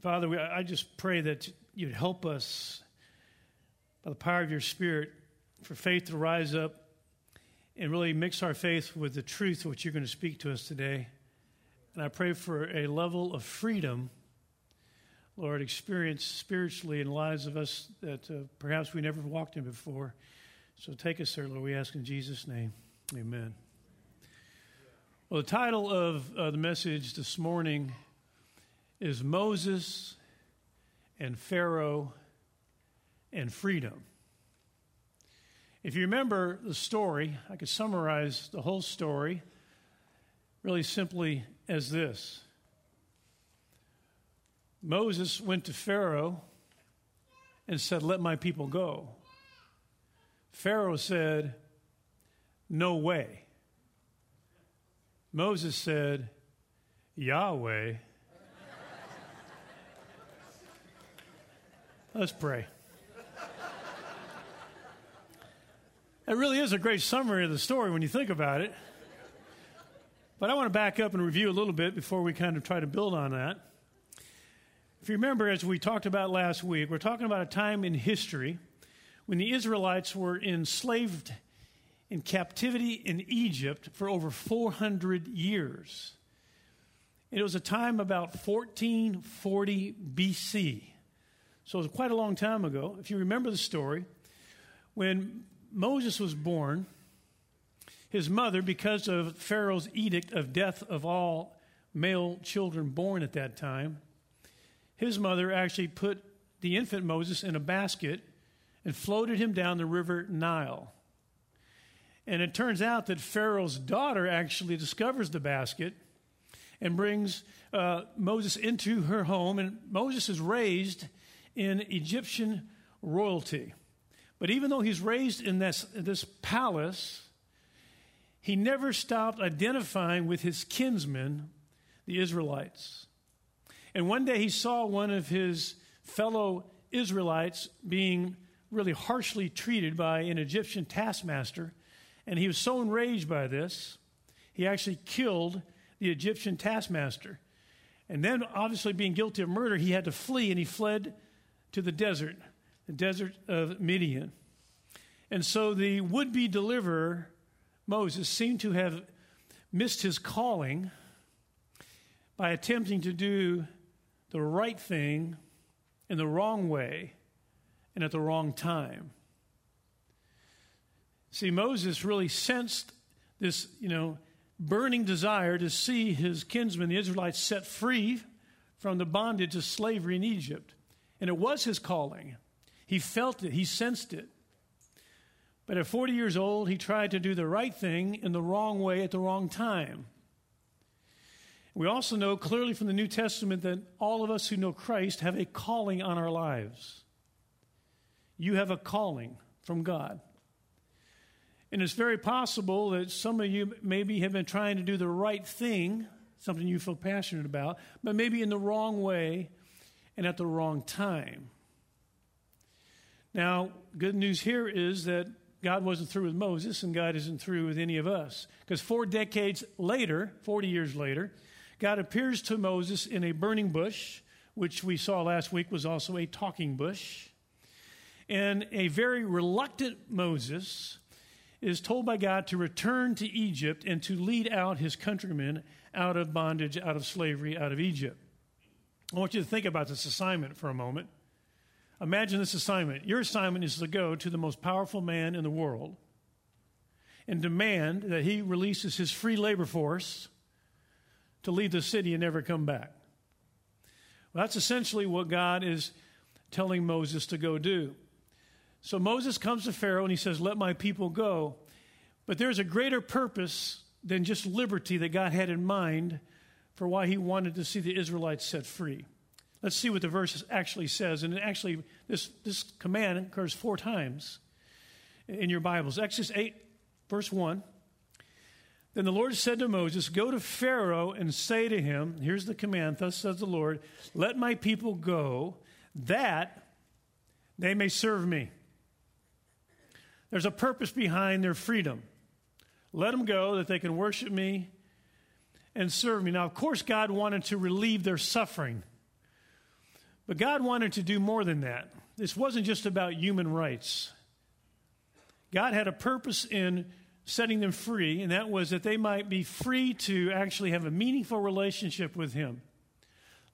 Father, I just pray that you'd help us by the power of your Spirit for faith to rise up and really mix our faith with the truth what you're going to speak to us today. And I pray for a level of freedom, Lord, experienced spiritually in lives of us that uh, perhaps we never walked in before. So take us there, Lord. We ask in Jesus' name. Amen. Well, the title of uh, the message this morning is Moses and Pharaoh and Freedom. If you remember the story, I could summarize the whole story really simply as this Moses went to Pharaoh and said, Let my people go. Pharaoh said, No way. Moses said, Yahweh. Let's pray. That really is a great summary of the story when you think about it. But I want to back up and review a little bit before we kind of try to build on that. If you remember, as we talked about last week, we're talking about a time in history when the Israelites were enslaved in captivity in Egypt for over 400 years. It was a time about 1440 BC. So it was quite a long time ago. If you remember the story, when Moses was born, his mother, because of Pharaoh's edict of death of all male children born at that time, his mother actually put the infant Moses in a basket and floated him down the river Nile. And it turns out that Pharaoh's daughter actually discovers the basket and brings uh, Moses into her home, and Moses is raised in Egyptian royalty. But even though he's raised in this, this palace, he never stopped identifying with his kinsmen, the Israelites. And one day he saw one of his fellow Israelites being really harshly treated by an Egyptian taskmaster. And he was so enraged by this, he actually killed the Egyptian taskmaster. And then, obviously, being guilty of murder, he had to flee and he fled to the desert, the desert of Midian. And so the would be deliverer, Moses, seemed to have missed his calling by attempting to do the right thing in the wrong way and at the wrong time. See, Moses really sensed this, you know, burning desire to see his kinsmen, the Israelites, set free from the bondage of slavery in Egypt. And it was his calling. He felt it, he sensed it. But at 40 years old, he tried to do the right thing in the wrong way at the wrong time. We also know clearly from the New Testament that all of us who know Christ have a calling on our lives. You have a calling from God. And it's very possible that some of you maybe have been trying to do the right thing, something you feel passionate about, but maybe in the wrong way and at the wrong time. Now, good news here is that God wasn't through with Moses and God isn't through with any of us. Because four decades later, 40 years later, God appears to Moses in a burning bush, which we saw last week was also a talking bush. And a very reluctant Moses is told by God to return to Egypt and to lead out his countrymen out of bondage, out of slavery, out of Egypt. I want you to think about this assignment for a moment. Imagine this assignment. Your assignment is to go to the most powerful man in the world and demand that he releases his free labor force to leave the city and never come back. Well, that's essentially what God is telling Moses to go do. So Moses comes to Pharaoh and he says, Let my people go. But there's a greater purpose than just liberty that God had in mind for why he wanted to see the Israelites set free. Let's see what the verse actually says. And actually, this, this command occurs four times in your Bibles. Exodus 8, verse 1. Then the Lord said to Moses, Go to Pharaoh and say to him, Here's the command, thus says the Lord, Let my people go, that they may serve me. There's a purpose behind their freedom. Let them go that they can worship me and serve me. Now, of course, God wanted to relieve their suffering. But God wanted to do more than that. This wasn't just about human rights. God had a purpose in setting them free, and that was that they might be free to actually have a meaningful relationship with Him,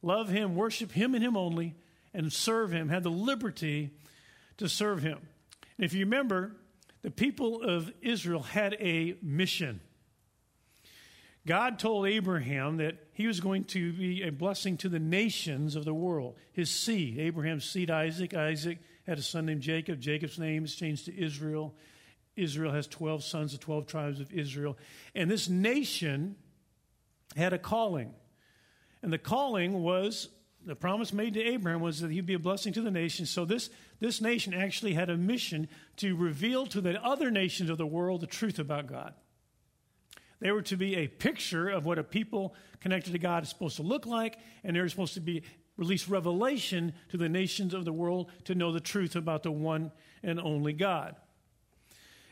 love Him, worship Him and Him only, and serve Him, have the liberty to serve Him. And if you remember, the people of Israel had a mission. God told Abraham that he was going to be a blessing to the nations of the world. His seed, Abraham's seed, Isaac. Isaac had a son named Jacob. Jacob's name is changed to Israel. Israel has 12 sons, the 12 tribes of Israel. And this nation had a calling. And the calling was the promise made to Abraham was that he'd be a blessing to the nations. So this, this nation actually had a mission to reveal to the other nations of the world the truth about God. They were to be a picture of what a people connected to God is supposed to look like, and they were supposed to be release revelation to the nations of the world to know the truth about the one and only God.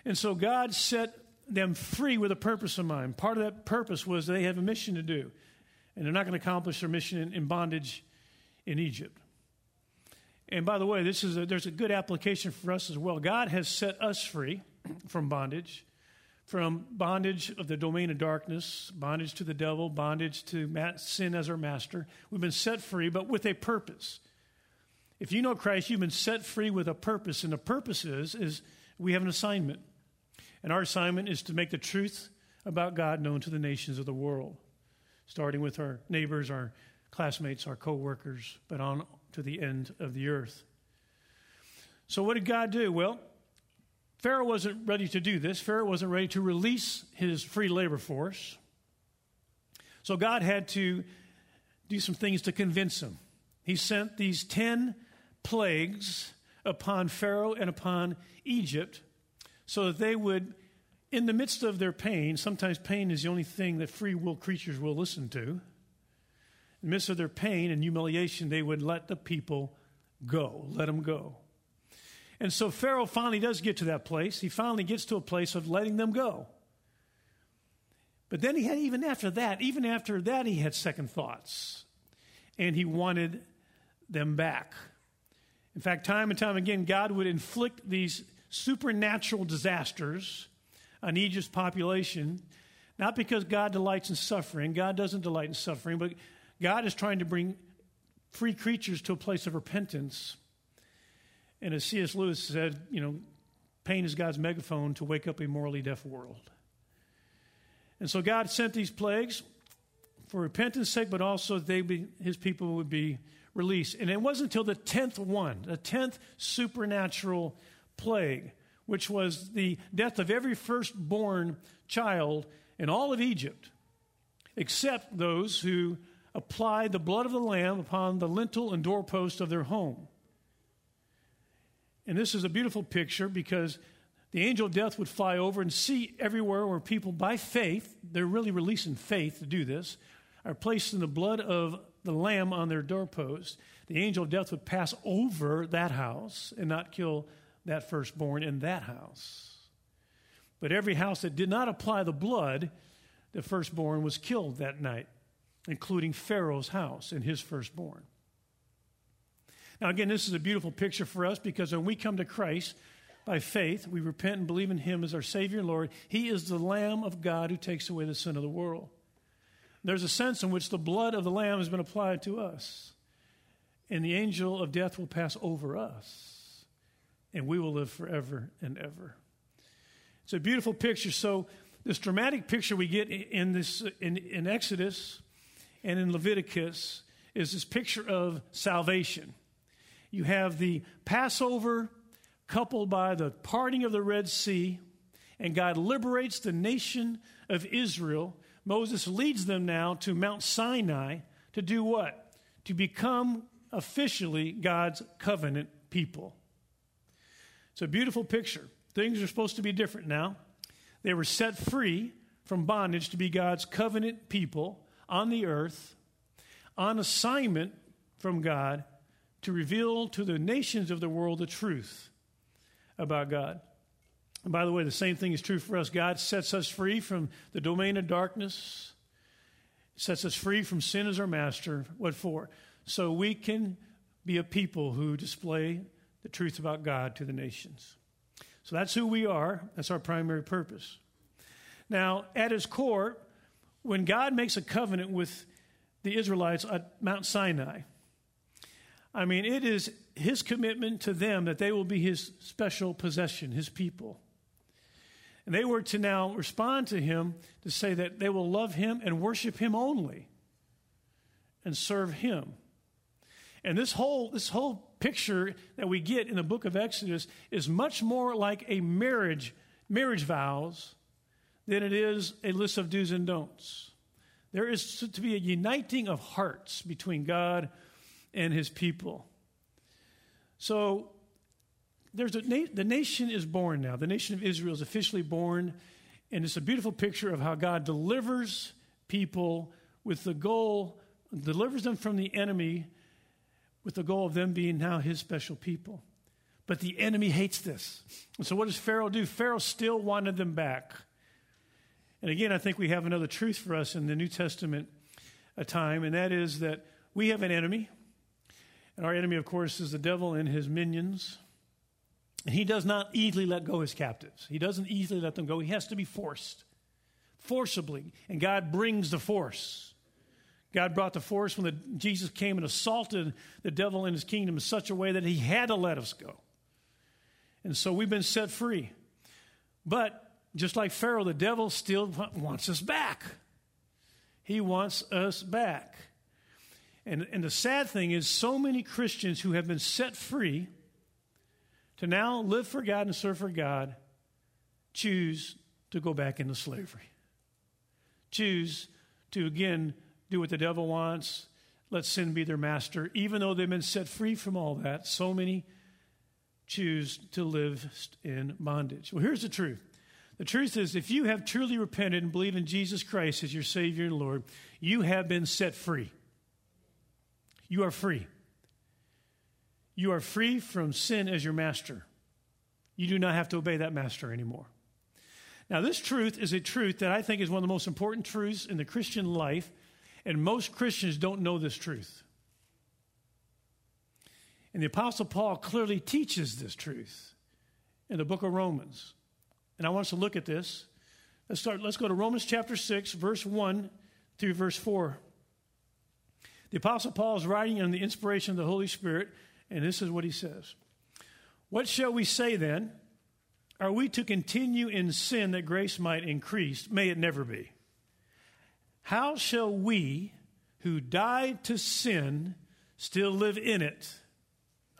And so God set them free with a purpose in mind. Part of that purpose was they have a mission to do, and they're not going to accomplish their mission in, in bondage in Egypt. And by the way, this is a, there's a good application for us as well. God has set us free from bondage from bondage of the domain of darkness, bondage to the devil, bondage to sin as our master. We've been set free, but with a purpose. If you know Christ, you've been set free with a purpose, and the purpose is, is we have an assignment. And our assignment is to make the truth about God known to the nations of the world, starting with our neighbors, our classmates, our co-workers, but on to the end of the earth. So what did God do? Well, Pharaoh wasn't ready to do this. Pharaoh wasn't ready to release his free labor force. So God had to do some things to convince him. He sent these 10 plagues upon Pharaoh and upon Egypt so that they would, in the midst of their pain, sometimes pain is the only thing that free will creatures will listen to. In the midst of their pain and humiliation, they would let the people go, let them go. And so Pharaoh finally does get to that place. He finally gets to a place of letting them go. But then he had, even after that, even after that, he had second thoughts. And he wanted them back. In fact, time and time again, God would inflict these supernatural disasters on Egypt's population, not because God delights in suffering. God doesn't delight in suffering, but God is trying to bring free creatures to a place of repentance and as C.S. Lewis said, you know, pain is God's megaphone to wake up a morally deaf world. And so God sent these plagues for repentance' sake, but also they be, his people would be released. And it wasn't until the tenth one, the tenth supernatural plague, which was the death of every firstborn child in all of Egypt, except those who applied the blood of the Lamb upon the lintel and doorpost of their home. And this is a beautiful picture because the angel of death would fly over and see everywhere where people, by faith, they're really releasing faith to do this, are placed in the blood of the lamb on their doorpost. The angel of death would pass over that house and not kill that firstborn in that house. But every house that did not apply the blood, the firstborn was killed that night, including Pharaoh's house and his firstborn. Now, again, this is a beautiful picture for us because when we come to Christ by faith, we repent and believe in Him as our Savior and Lord. He is the Lamb of God who takes away the sin of the world. There's a sense in which the blood of the Lamb has been applied to us, and the angel of death will pass over us, and we will live forever and ever. It's a beautiful picture. So, this dramatic picture we get in, this, in, in Exodus and in Leviticus is this picture of salvation you have the Passover coupled by the parting of the Red Sea, and God liberates the nation of Israel. Moses leads them now to Mount Sinai to do what? To become officially God's covenant people. It's a beautiful picture. Things are supposed to be different now. They were set free from bondage to be God's covenant people on the earth, on assignment from God to reveal to the nations of the world the truth about God. And by the way, the same thing is true for us. God sets us free from the domain of darkness, sets us free from sin as our master. What for? So we can be a people who display the truth about God to the nations. So that's who we are. That's our primary purpose. Now, at its core, when God makes a covenant with the Israelites at Mount Sinai, I mean, it is his commitment to them that they will be his special possession, his people. And they were to now respond to him to say that they will love him and worship him only and serve him. And this whole, this whole picture that we get in the book of Exodus is much more like a marriage, marriage vows than it is a list of do's and don'ts. There is to be a uniting of hearts between God and his people. So there's a the nation is born now. The nation of Israel is officially born, and it's a beautiful picture of how God delivers people with the goal, delivers them from the enemy with the goal of them being now his special people. But the enemy hates this. And so what does Pharaoh do? Pharaoh still wanted them back. And again, I think we have another truth for us in the New Testament a time, and that is that we have an enemy. And our enemy, of course, is the devil and his minions. And he does not easily let go his captives. He doesn't easily let them go. He has to be forced, forcibly. And God brings the force. God brought the force when the, Jesus came and assaulted the devil and his kingdom in such a way that he had to let us go. And so we've been set free. But just like Pharaoh, the devil still wants us back. He wants us back. And, and the sad thing is, so many Christians who have been set free to now live for God and serve for God choose to go back into slavery. Choose to again do what the devil wants, let sin be their master. Even though they've been set free from all that, so many choose to live in bondage. Well, here's the truth. The truth is, if you have truly repented and believe in Jesus Christ as your Savior and Lord, you have been set free. You are free. You are free from sin as your master. You do not have to obey that master anymore. Now, this truth is a truth that I think is one of the most important truths in the Christian life and most Christians don't know this truth. And the Apostle Paul clearly teaches this truth in the book of Romans. And I want us to look at this. Let's start, let's go to Romans chapter 6, verse 1 through verse 4. The Apostle Paul is writing on the inspiration of the Holy Spirit, and this is what he says What shall we say then? Are we to continue in sin that grace might increase? May it never be. How shall we who died to sin still live in it?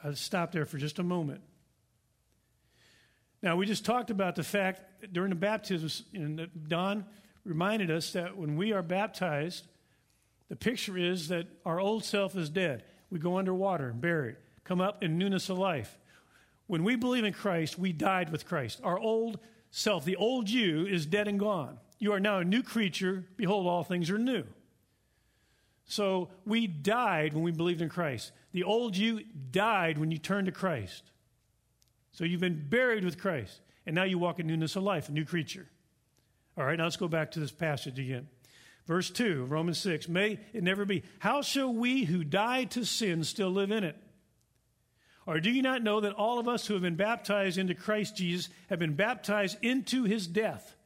I'll stop there for just a moment. Now, we just talked about the fact during the baptism, and Don reminded us that when we are baptized, the picture is that our old self is dead. We go underwater and bury it, come up in newness of life. When we believe in Christ, we died with Christ. Our old self, the old you, is dead and gone. You are now a new creature. Behold, all things are new. So we died when we believed in Christ. The old you died when you turned to Christ. So you've been buried with Christ. And now you walk in newness of life, a new creature. All right, now let's go back to this passage again. Verse 2, Romans 6. May it never be. How shall we who died to sin still live in it? Or do you not know that all of us who have been baptized into Christ Jesus have been baptized into his death?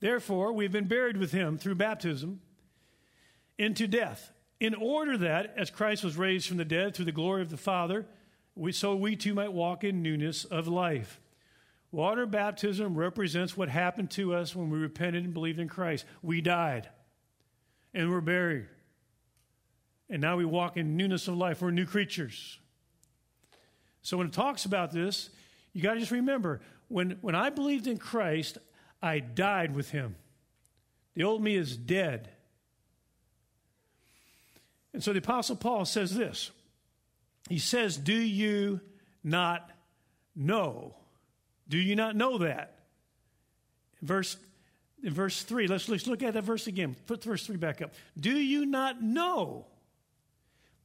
Therefore, we've been buried with him through baptism into death, in order that, as Christ was raised from the dead through the glory of the Father, we, so we too might walk in newness of life. Water baptism represents what happened to us when we repented and believed in Christ. We died and we're buried. And now we walk in newness of life. We're new creatures. So when it talks about this, you got to just remember when, when I believed in Christ, I died with him. The old me is dead. And so the Apostle Paul says this He says, Do you not know? Do you not know that? Verse, verse 3, let's, let's look at that verse again. Put verse 3 back up. Do you not know?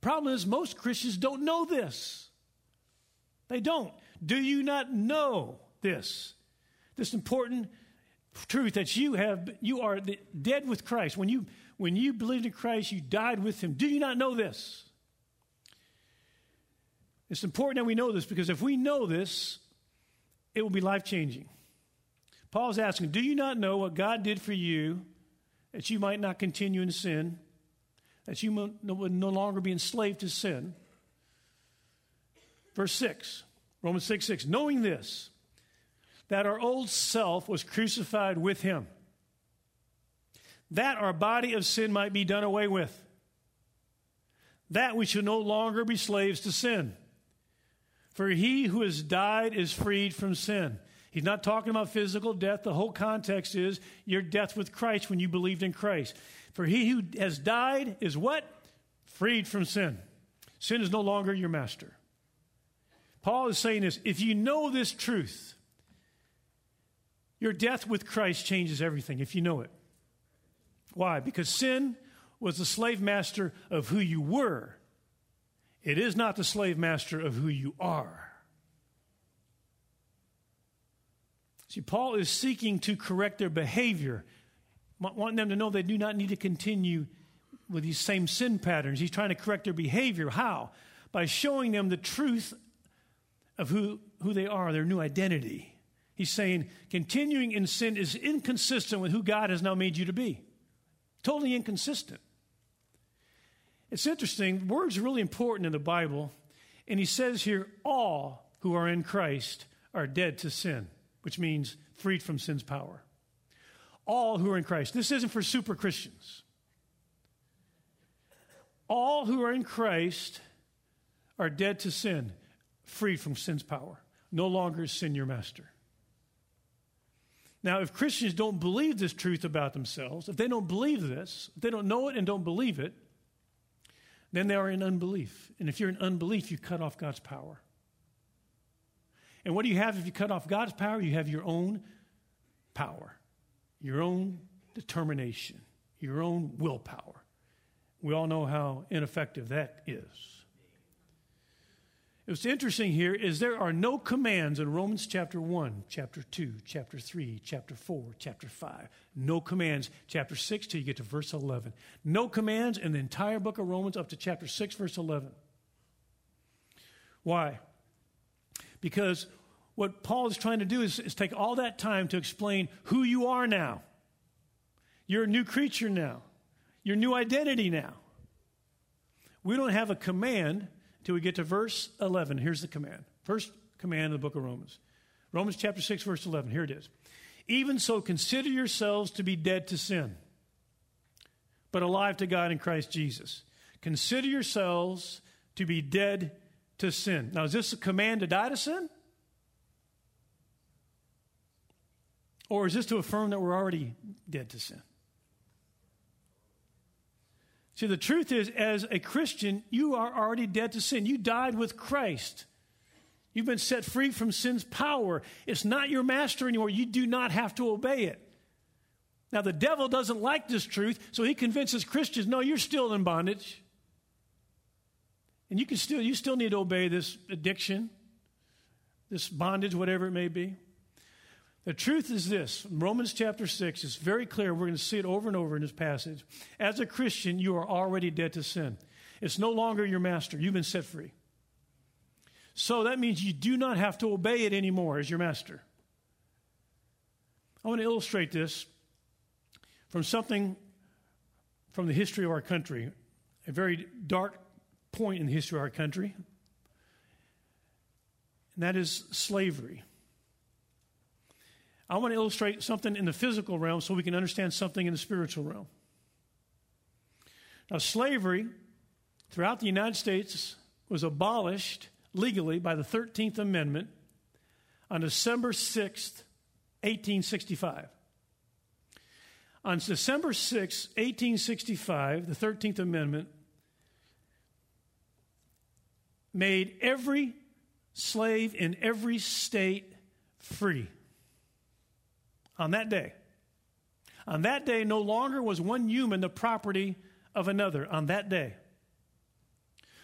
Problem is, most Christians don't know this. They don't. Do you not know this? This important truth that you have you are dead with Christ. When you when you believed in Christ, you died with him. Do you not know this? It's important that we know this because if we know this, it will be life changing. Paul's asking, Do you not know what God did for you that you might not continue in sin, that you would no longer be enslaved to sin? Verse 6, Romans 6 6, knowing this, that our old self was crucified with him, that our body of sin might be done away with, that we should no longer be slaves to sin. For he who has died is freed from sin. He's not talking about physical death. The whole context is your death with Christ when you believed in Christ. For he who has died is what? Freed from sin. Sin is no longer your master. Paul is saying this if you know this truth, your death with Christ changes everything if you know it. Why? Because sin was the slave master of who you were, it is not the slave master of who you are. See, Paul is seeking to correct their behavior, wanting them to know they do not need to continue with these same sin patterns. He's trying to correct their behavior. How? By showing them the truth of who, who they are, their new identity. He's saying continuing in sin is inconsistent with who God has now made you to be. Totally inconsistent. It's interesting, words are really important in the Bible, and he says here, all who are in Christ are dead to sin, which means freed from sin's power. All who are in Christ. This isn't for super Christians. All who are in Christ are dead to sin freed from sin's power. No longer is sin your master. Now, if Christians don't believe this truth about themselves, if they don't believe this, if they don't know it and don't believe it, then they are in unbelief. And if you're in unbelief, you cut off God's power. And what do you have if you cut off God's power? You have your own power, your own determination, your own willpower. We all know how ineffective that is. What's interesting here is there are no commands in Romans chapter 1, chapter 2, chapter 3, chapter 4, chapter 5. No commands, chapter 6 till you get to verse 11. No commands in the entire book of Romans up to chapter 6, verse 11. Why? Because what Paul is trying to do is, is take all that time to explain who you are now. You're a new creature now, your new identity now. We don't have a command till we get to verse 11. Here's the command. First command of the book of Romans. Romans chapter 6, verse 11. Here it is. Even so, consider yourselves to be dead to sin, but alive to God in Christ Jesus. Consider yourselves to be dead to sin. Now, is this a command to die to sin? Or is this to affirm that we're already dead to sin? See, the truth is, as a Christian, you are already dead to sin. You died with Christ. You've been set free from sin's power. It's not your master anymore. You do not have to obey it. Now, the devil doesn't like this truth, so he convinces Christians, no, you're still in bondage. And you can still, you still need to obey this addiction, this bondage, whatever it may be. The truth is this Romans chapter 6 is very clear. We're going to see it over and over in this passage. As a Christian, you are already dead to sin. It's no longer your master. You've been set free. So that means you do not have to obey it anymore as your master. I want to illustrate this from something from the history of our country, a very dark point in the history of our country, and that is slavery. I want to illustrate something in the physical realm so we can understand something in the spiritual realm. Now, slavery throughout the United States was abolished legally by the 13th Amendment on December 6th, 1865. On December 6th, 1865, the 13th Amendment made every slave in every state free on that day. On that day, no longer was one human the property of another. On that day.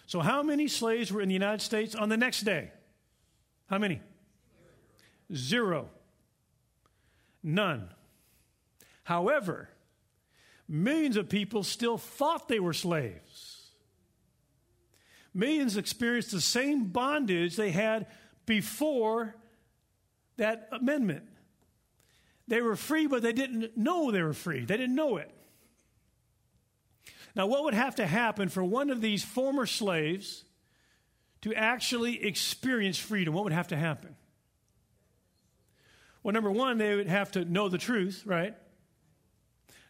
So, how many slaves were in the United States on the next day? How many? Zero. None. However, millions of people still thought they were slaves. Millions experienced the same bondage they had before that amendment. They were free, but they didn't know they were free. They didn't know it. Now, what would have to happen for one of these former slaves to actually experience freedom? What would have to happen? Well, number one, they would have to know the truth, right?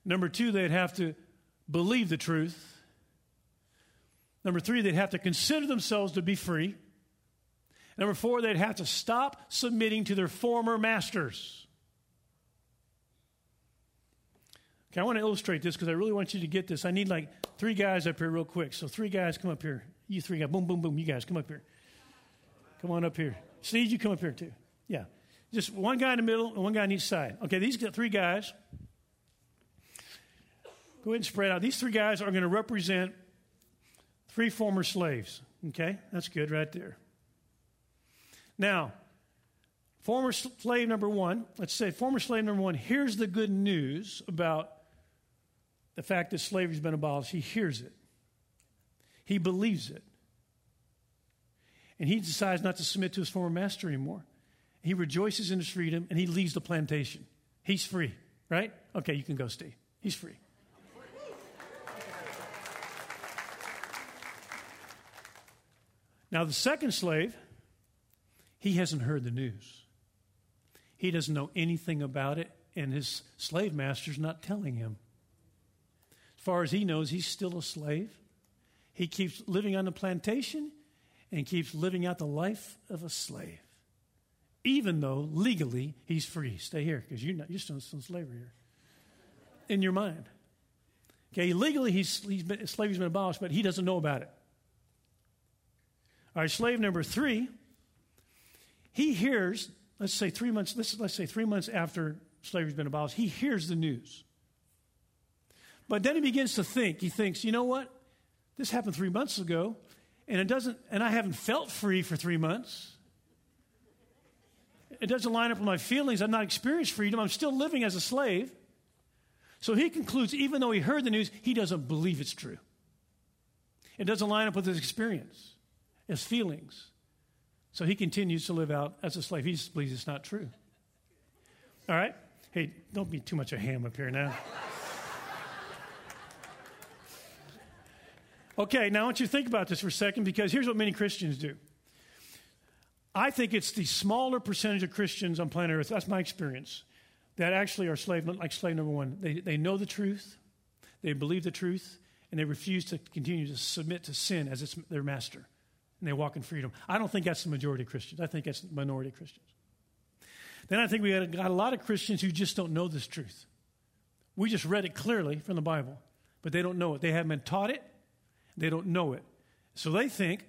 Number two, they'd have to believe the truth. Number three, they'd have to consider themselves to be free. Number four, they'd have to stop submitting to their former masters. Okay, I want to illustrate this because I really want you to get this. I need like three guys up here real quick. So three guys come up here. You three guys, boom, boom, boom. You guys come up here. Come on up here. Steve, you come up here too. Yeah. Just one guy in the middle and one guy on each side. Okay, these three guys. Go ahead and spread out. These three guys are going to represent three former slaves. Okay, that's good right there. Now, former slave number one, let's say former slave number one, here's the good news about the fact that slavery's been abolished, he hears it. He believes it. And he decides not to submit to his former master anymore. He rejoices in his freedom and he leaves the plantation. He's free, right? Okay, you can go, Steve. He's free. Now, the second slave, he hasn't heard the news. He doesn't know anything about it, and his slave master's not telling him. As far as he knows, he's still a slave. He keeps living on the plantation and keeps living out the life of a slave, even though legally he's free. Stay here because you're, you're still in slavery here in your mind. Okay, legally he's, he's been, slavery's been abolished, but he doesn't know about it. All right, slave number three, he hears, let's say three months, let's, let's say three months after slavery's been abolished, he hears the news. But then he begins to think. He thinks, you know what? This happened three months ago, and it doesn't, and I haven't felt free for three months. It doesn't line up with my feelings. I've not experienced freedom. I'm still living as a slave. So he concludes, even though he heard the news, he doesn't believe it's true. It doesn't line up with his experience, his feelings. So he continues to live out as a slave. He just believes it's not true. All right? Hey, don't be too much of a ham up here now. Okay, now I want you to think about this for a second because here's what many Christians do. I think it's the smaller percentage of Christians on planet Earth, that's my experience, that actually are slave, like slave number one. They, they know the truth, they believe the truth, and they refuse to continue to submit to sin as it's their master. And they walk in freedom. I don't think that's the majority of Christians. I think that's the minority of Christians. Then I think we got a lot of Christians who just don't know this truth. We just read it clearly from the Bible, but they don't know it. They haven't been taught it, they don't know it. So they think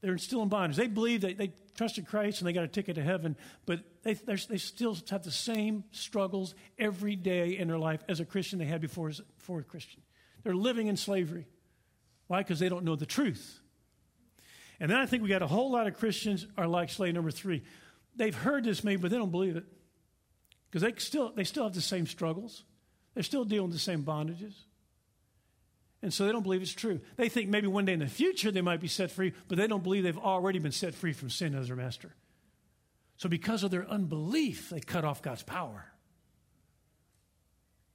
they're still in bondage. They believe that they trusted Christ and they got a ticket to heaven, but they, they still have the same struggles every day in their life as a Christian they had before, before a Christian. They're living in slavery. Why? Because they don't know the truth. And then I think we got a whole lot of Christians are like slave number three. They've heard this maybe, but they don't believe it. Because they still, they still have the same struggles. They're still dealing with the same bondages. And so they don't believe it's true. They think maybe one day in the future they might be set free, but they don't believe they've already been set free from sin as their master. So because of their unbelief, they cut off God's power.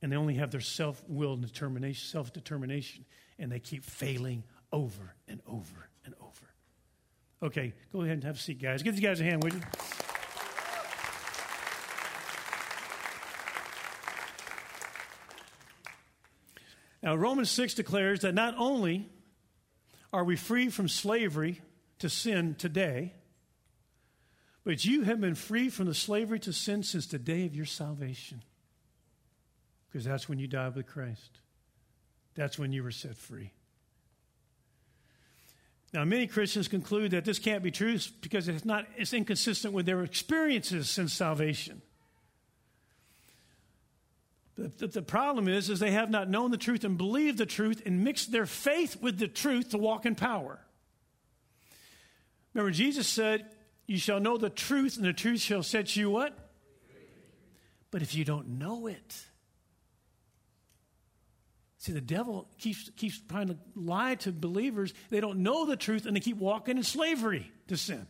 And they only have their self will and determination, self determination, and they keep failing over and over and over. Okay, go ahead and have a seat, guys. Give these guys a hand, would you? Now, Romans 6 declares that not only are we free from slavery to sin today, but you have been free from the slavery to sin since the day of your salvation. Because that's when you died with Christ. That's when you were set free. Now, many Christians conclude that this can't be true because it's not it's inconsistent with their experiences since salvation. The, the, problem is, is they have not known the truth and believed the truth and mixed their faith with the truth to walk in power. Remember, Jesus said, You shall know the truth, and the truth shall set you what? But if you don't know it, See, the devil keeps, keeps trying to lie to believers. They don't know the truth and they keep walking in slavery to sin.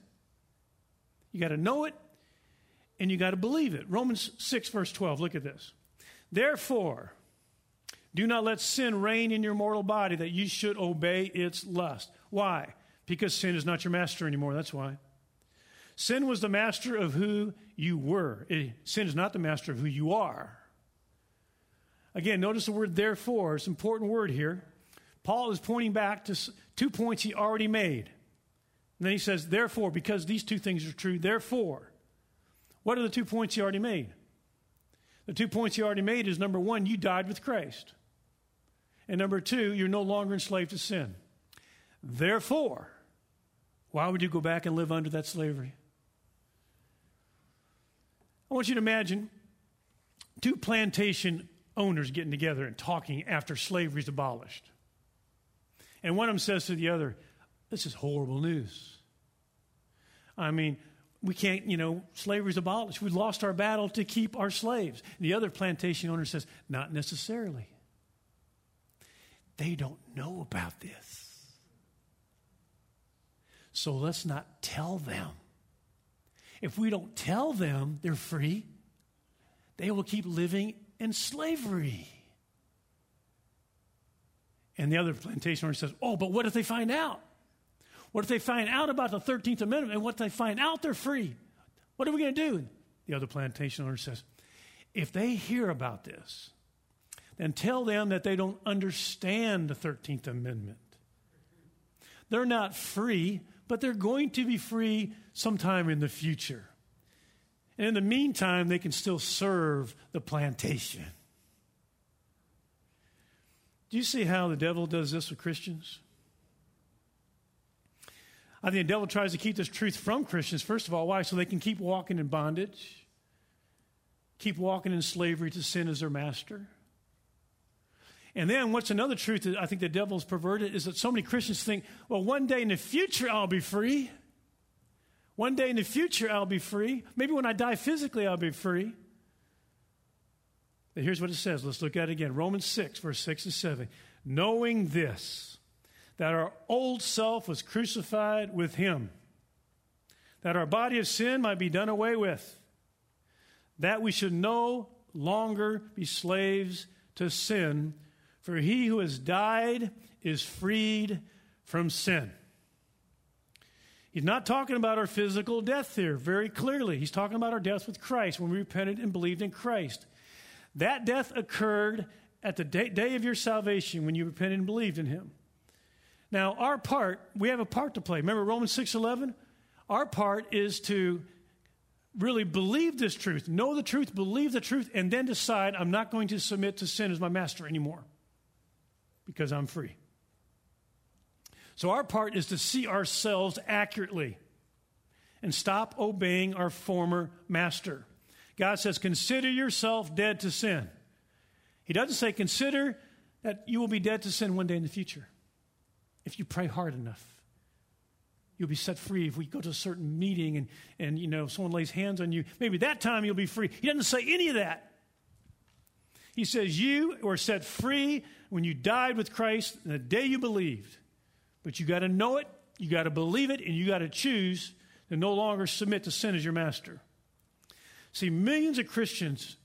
You got to know it and you got to believe it. Romans 6, verse 12, look at this. Therefore, do not let sin reign in your mortal body that you should obey its lust. Why? Because sin is not your master anymore. That's why. Sin was the master of who you were. It, sin is not the master of who you are. Again, notice the word therefore. It's an important word here. Paul is pointing back to two points he already made. And then he says, therefore, because these two things are true, therefore. What are the two points he already made? The two points he already made is number one, you died with Christ. And number two, you're no longer enslaved to sin. Therefore, why would you go back and live under that slavery? I want you to imagine two plantation owners getting together and talking after slavery is abolished. And one of them says to the other, This is horrible news. I mean, we can't, you know, slavery's abolished. We lost our battle to keep our slaves. The other plantation owner says, Not necessarily. They don't know about this. So let's not tell them. If we don't tell them they're free, they will keep living in slavery. And the other plantation owner says, Oh, but what if they find out? What if they find out about the 13th Amendment and what they find out they're free? What are we going to do? The other plantation owner says, If they hear about this, then tell them that they don't understand the 13th Amendment. They're not free, but they're going to be free sometime in the future. And in the meantime, they can still serve the plantation. Do you see how the devil does this with Christians? I think the devil tries to keep this truth from Christians, first of all. Why? So they can keep walking in bondage, keep walking in slavery to sin as their master. And then, what's another truth that I think the devil's perverted is that so many Christians think, well, one day in the future I'll be free. One day in the future, I'll be free. Maybe when I die physically, I'll be free. But here's what it says. Let's look at it again. Romans 6, verse 6 and 7. Knowing this, that our old self was crucified with him, that our body of sin might be done away with, that we should no longer be slaves to sin, for he who has died is freed from sin. He's not talking about our physical death here very clearly. He's talking about our death with Christ when we repented and believed in Christ. That death occurred at the day, of your salvation when you repented and believed in him. Now, our part, we have a part to play. Remember Romans 6:11? Our part is to really believe this truth, know the truth, believe the truth, and then decide I'm not going to submit to sin as my master anymore because I'm free. So our part is to see ourselves accurately and stop obeying our former master. God says, Consider yourself dead to sin. He doesn't say, Consider that you will be dead to sin one day in the future if you pray hard enough. You'll be set free if we go to a certain meeting and, and you know someone lays hands on you. Maybe that time you'll be free. He doesn't say any of that. He says you were set free when you died with Christ the day you believed. But you got to know it, you got to believe it, and you got to choose to no longer submit to sin as your master. See, millions of Christians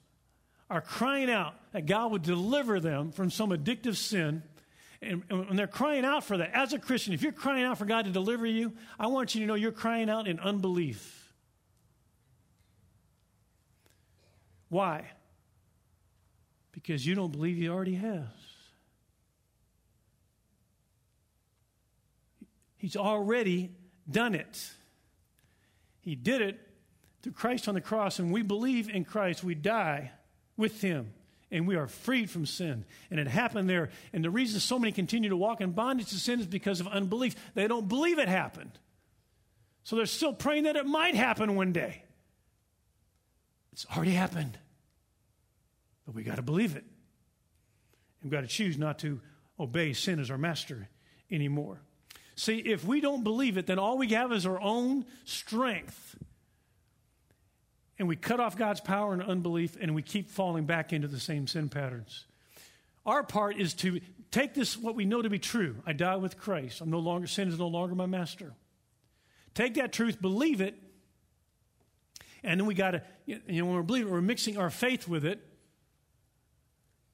are crying out that God would deliver them from some addictive sin. And, and they're crying out for that. As a Christian, if you're crying out for God to deliver you, I want you to know you're crying out in unbelief. Why? Because you don't believe He already has. He's already done it. He did it through Christ on the cross, and we believe in Christ. We die with Him, and we are freed from sin. And it happened there. And the reason so many continue to walk in bondage to sin is because of unbelief. They don't believe it happened. So they're still praying that it might happen one day. It's already happened. But we got to believe it. And we've got to choose not to obey sin as our master anymore. See, if we don't believe it, then all we have is our own strength. And we cut off God's power and unbelief, and we keep falling back into the same sin patterns. Our part is to take this, what we know to be true. I die with Christ. I'm no longer, sin is no longer my master. Take that truth, believe it, and then we got to, you know, when we're believing, we're mixing our faith with it,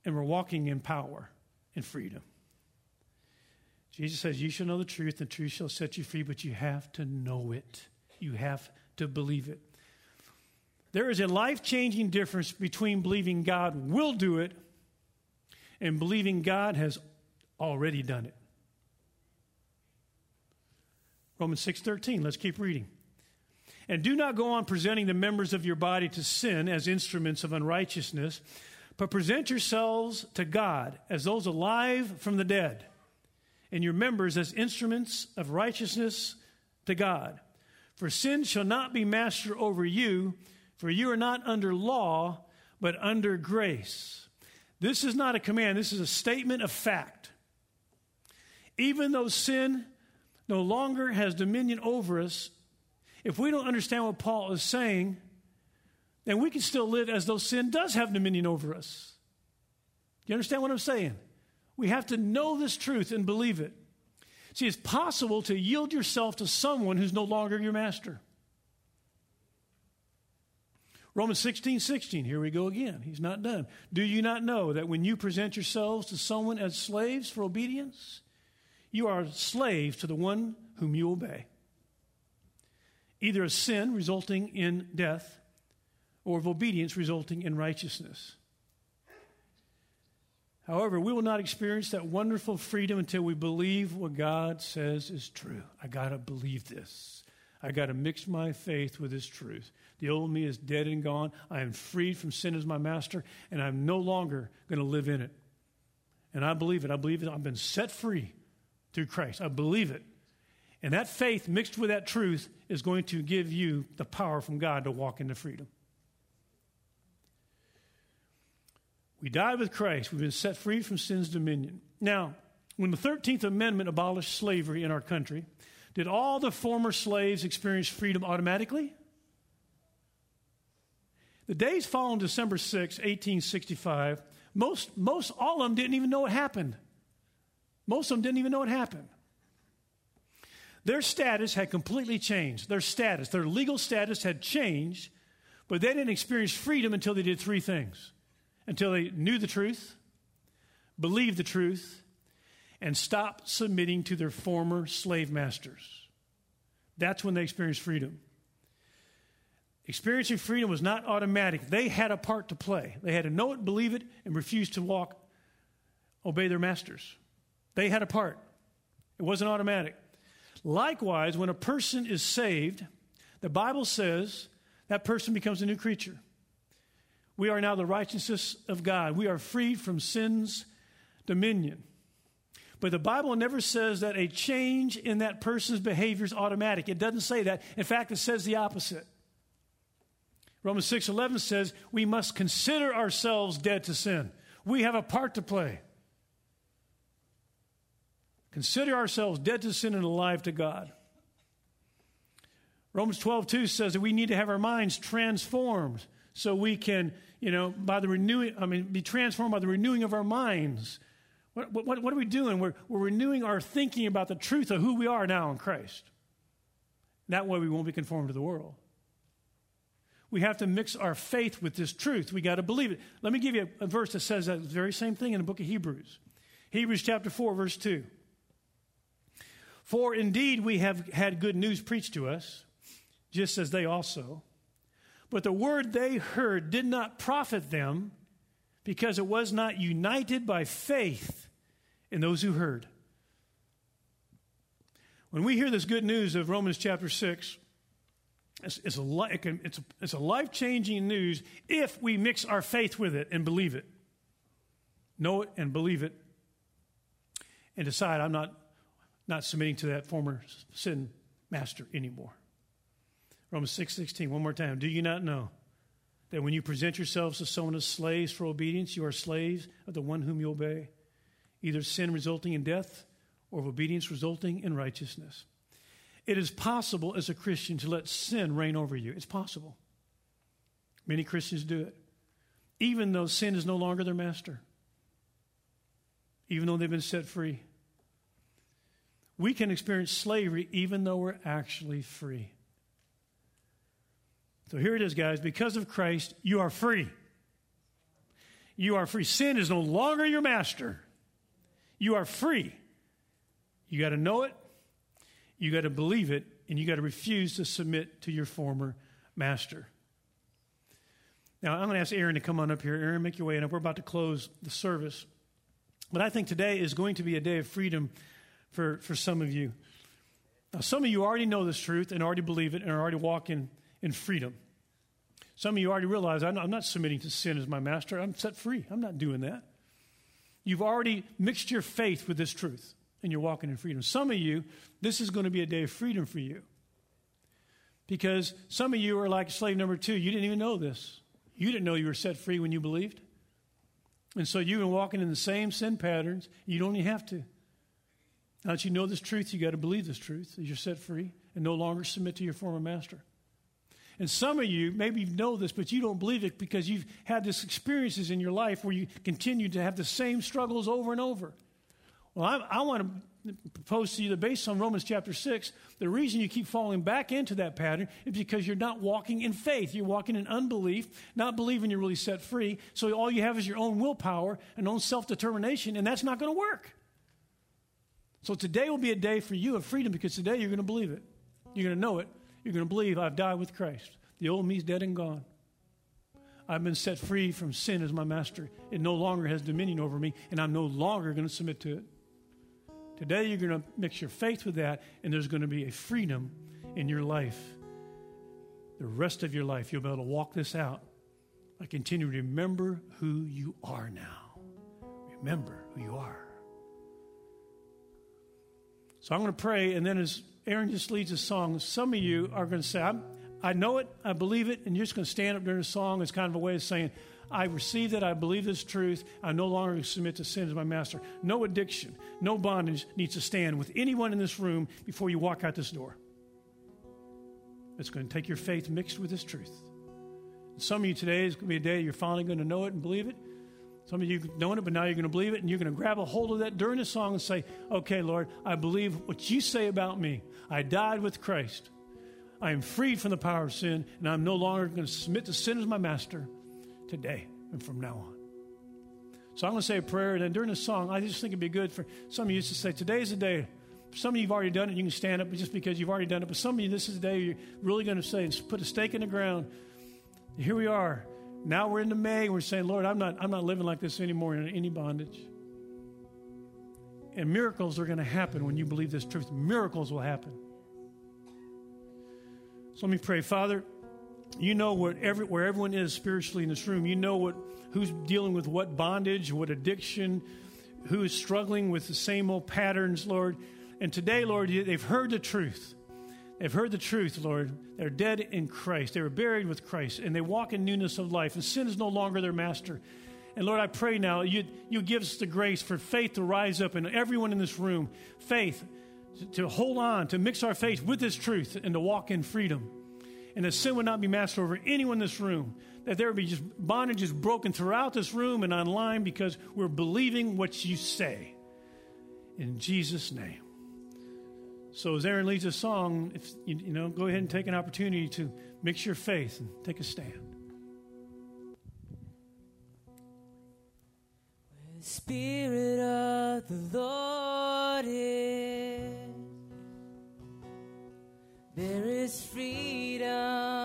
and we're walking in power and freedom. Jesus says, You shall know the truth, and the truth shall set you free, but you have to know it. You have to believe it. There is a life changing difference between believing God will do it and believing God has already done it. Romans 6:13, let's keep reading. And do not go on presenting the members of your body to sin as instruments of unrighteousness, but present yourselves to God as those alive from the dead, and your members as instruments of righteousness to God. For sin shall not be master over you, for you are not under law, but under grace. This is not a command, this is a statement of fact. Even though sin no longer has dominion over us, if we don't understand what Paul is saying, then we can still live as though sin does have dominion over us. Do you understand what I'm saying? We have to know this truth and believe it. See, it's possible to yield yourself to someone who's no longer your master. Romans 16, 16, here we go again. He's not done. Do you not know that when you present yourselves to someone as slaves for obedience, you are slaves to the one whom you obey? Either of sin resulting in death or of obedience resulting in righteousness. However, we will not experience that wonderful freedom until we believe what God says is true. I got to believe this. I got to mix my faith with His truth. The old me is dead and gone. I am freed from sin as my master, and I'm no longer going to live in it. And I believe it. I believe it. I've been set free through Christ. I believe it. And that faith mixed with that truth is going to give you the power from God to walk into freedom. We died with Christ. We've been set free from sin's dominion. Now, when the 13th Amendment abolished slavery in our country, did all the former slaves experience freedom automatically? The days following December 6, 1865, most, most all of them didn't even know it happened. Most of them didn't even know it happened. Their status had completely changed. Their status, their legal status had changed, but they didn't experience freedom until they did three things until they knew the truth, believed the truth, and stop submitting to their former slave masters. That's when they experienced freedom. Experiencing freedom was not automatic. They had a part to play. They had to know it, believe it, and refuse to walk, obey their masters. They had a part. It wasn't automatic. Likewise, when a person is saved, the Bible says that person becomes a new creature. We are now the righteousness of God. We are freed from sin's dominion. But the Bible never says that a change in that person's behavior is automatic. It doesn't say that. In fact, it says the opposite. Romans 6:11 says we must consider ourselves dead to sin. We have a part to play. Consider ourselves dead to sin and alive to God. Romans 12:2 says that we need to have our minds transformed so we can, you know, by the renewing, I mean, be transformed by the renewing of our minds. What, what, what are we doing? We're, we're renewing our thinking about the truth of who we are now in Christ. That way we won't be conformed to the world we have to mix our faith with this truth. We got to believe it. Let me give you a, a verse that says that very same thing in the book of Hebrews. Hebrews chapter 4, verse 2. For indeed we have had good news preached to us, just as they also. But the word they heard did not profit them because it was not united by faith in those who heard. When we hear this good news of Romans chapter 6, it's, it's a, it's a, it's a life changing news if we mix our faith with it and believe it. Know it and believe it and decide I'm not, not submitting to that former sin master anymore. Romans 6 16, one more time. Do you not know that when you present yourselves to someone as slaves for obedience, you are slaves of the one whom you obey, either sin resulting in death or of obedience resulting in righteousness? It is possible as a Christian to let sin reign over you. It's possible. Many Christians do it, even though sin is no longer their master. even though they've been set free. We can experience slavery even though we're actually free. So here it is, guys. Because of Christ, you are free. You are free. Sin is no longer your master. You are free. You got to know it, you got to believe it, and you got to refuse to submit to your former master. Now, I'm going to ask Aaron to come on up here. Aaron, make your way up. We're about to close the service. But I think today is going to be a day of freedom for, for some of you. Now, some of you already know this truth and already believe it and are already walking in freedom. Some of you already realize I'm not, I'm not submitting to sin as my master. I'm set free. I'm not doing that. You've already mixed your faith with this truth and you're walking in freedom. Some of you, this is going to be a day of freedom for you. Because some of you are like slave number two. You didn't even know this. You didn't know you were set free when you believed. And so you've been walking in the same sin patterns. You don't even have to. Now that you know this truth, you got to believe this truth that you're set free and no longer submit to your former master. And some of you, maybe you know this, but you don't believe it because you've had these experiences in your life where you continue to have the same struggles over and over. Well, I, I want to propose to you that based on Romans chapter 6, the reason you keep falling back into that pattern is because you're not walking in faith. You're walking in unbelief, not believing you're really set free. So all you have is your own willpower and own self determination, and that's not going to work. So today will be a day for you of freedom because today you're going to believe it. You're going to know it. You're going to believe I've died with Christ. The old me's dead and gone. I've been set free from sin as my master. It no longer has dominion over me, and I'm no longer going to submit to it. Today, you're going to mix your faith with that, and there's going to be a freedom in your life. The rest of your life, you'll be able to walk this out. I continue to remember who you are now. Remember who you are. So I'm going to pray, and then as Aaron just leads a song, some of you are going to say, i know it, I believe it, and you're just going to stand up during a song as kind of a way of saying, I receive that. I believe this truth. I no longer submit to sin as my master. No addiction, no bondage needs to stand with anyone in this room before you walk out this door. It's going to take your faith mixed with this truth. Some of you today is going to be a day you're finally going to know it and believe it. Some of you know it, but now you're going to believe it, and you're going to grab a hold of that during the song and say, Okay, Lord, I believe what you say about me. I died with Christ. I am freed from the power of sin, and I'm no longer going to submit to sin as my master today and from now on. So I'm going to say a prayer, and then during the song, I just think it'd be good for some of you to say, Today's the day. Some of you have already done it. You can stand up just because you've already done it. But some of you, this is the day you're really going to say, and put a stake in the ground. Here we are. Now we're into May. We're saying, Lord, I'm not, I'm not living like this anymore in any bondage. And miracles are going to happen when you believe this truth. Miracles will happen. So let me pray. Father, you know what every, where everyone is spiritually in this room. You know what who's dealing with what bondage, what addiction, who is struggling with the same old patterns, Lord. And today, Lord, they've heard the truth. They've heard the truth, Lord. They're dead in Christ. They were buried with Christ, and they walk in newness of life. And sin is no longer their master. And Lord, I pray now you you give us the grace for faith to rise up in everyone in this room. Faith to hold on, to mix our faith with this truth, and to walk in freedom and that sin would not be master over anyone in this room. That there would be just bondages broken throughout this room and online because we're believing what you say. In Jesus' name. So as Aaron leads a song, if you, you know, go ahead and take an opportunity to mix your faith and take a stand. The Spirit of the Lord is there is freedom.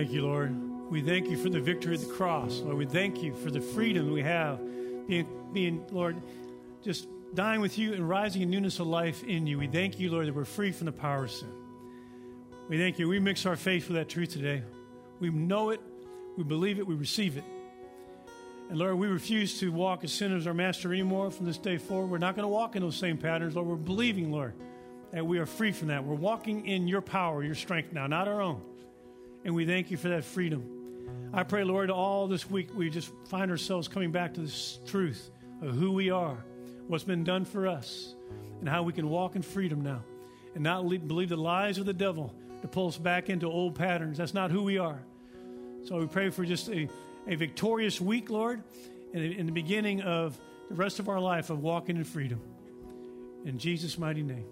Thank you, Lord. We thank you for the victory of the cross. Lord, we thank you for the freedom we have being, being Lord, just dying with you and rising in newness of life in you. We thank you, Lord, that we're free from the power of sin. We thank you. We mix our faith with that truth today. We know it, we believe it, we receive it. And Lord, we refuse to walk as sinners our master anymore from this day forward. We're not going to walk in those same patterns, Lord. We're believing, Lord, that we are free from that. We're walking in your power, your strength now, not our own. And we thank you for that freedom. I pray, Lord, all this week we just find ourselves coming back to this truth of who we are, what's been done for us, and how we can walk in freedom now and not believe the lies of the devil to pull us back into old patterns. That's not who we are. So we pray for just a, a victorious week, Lord, and in the beginning of the rest of our life of walking in freedom. In Jesus' mighty name.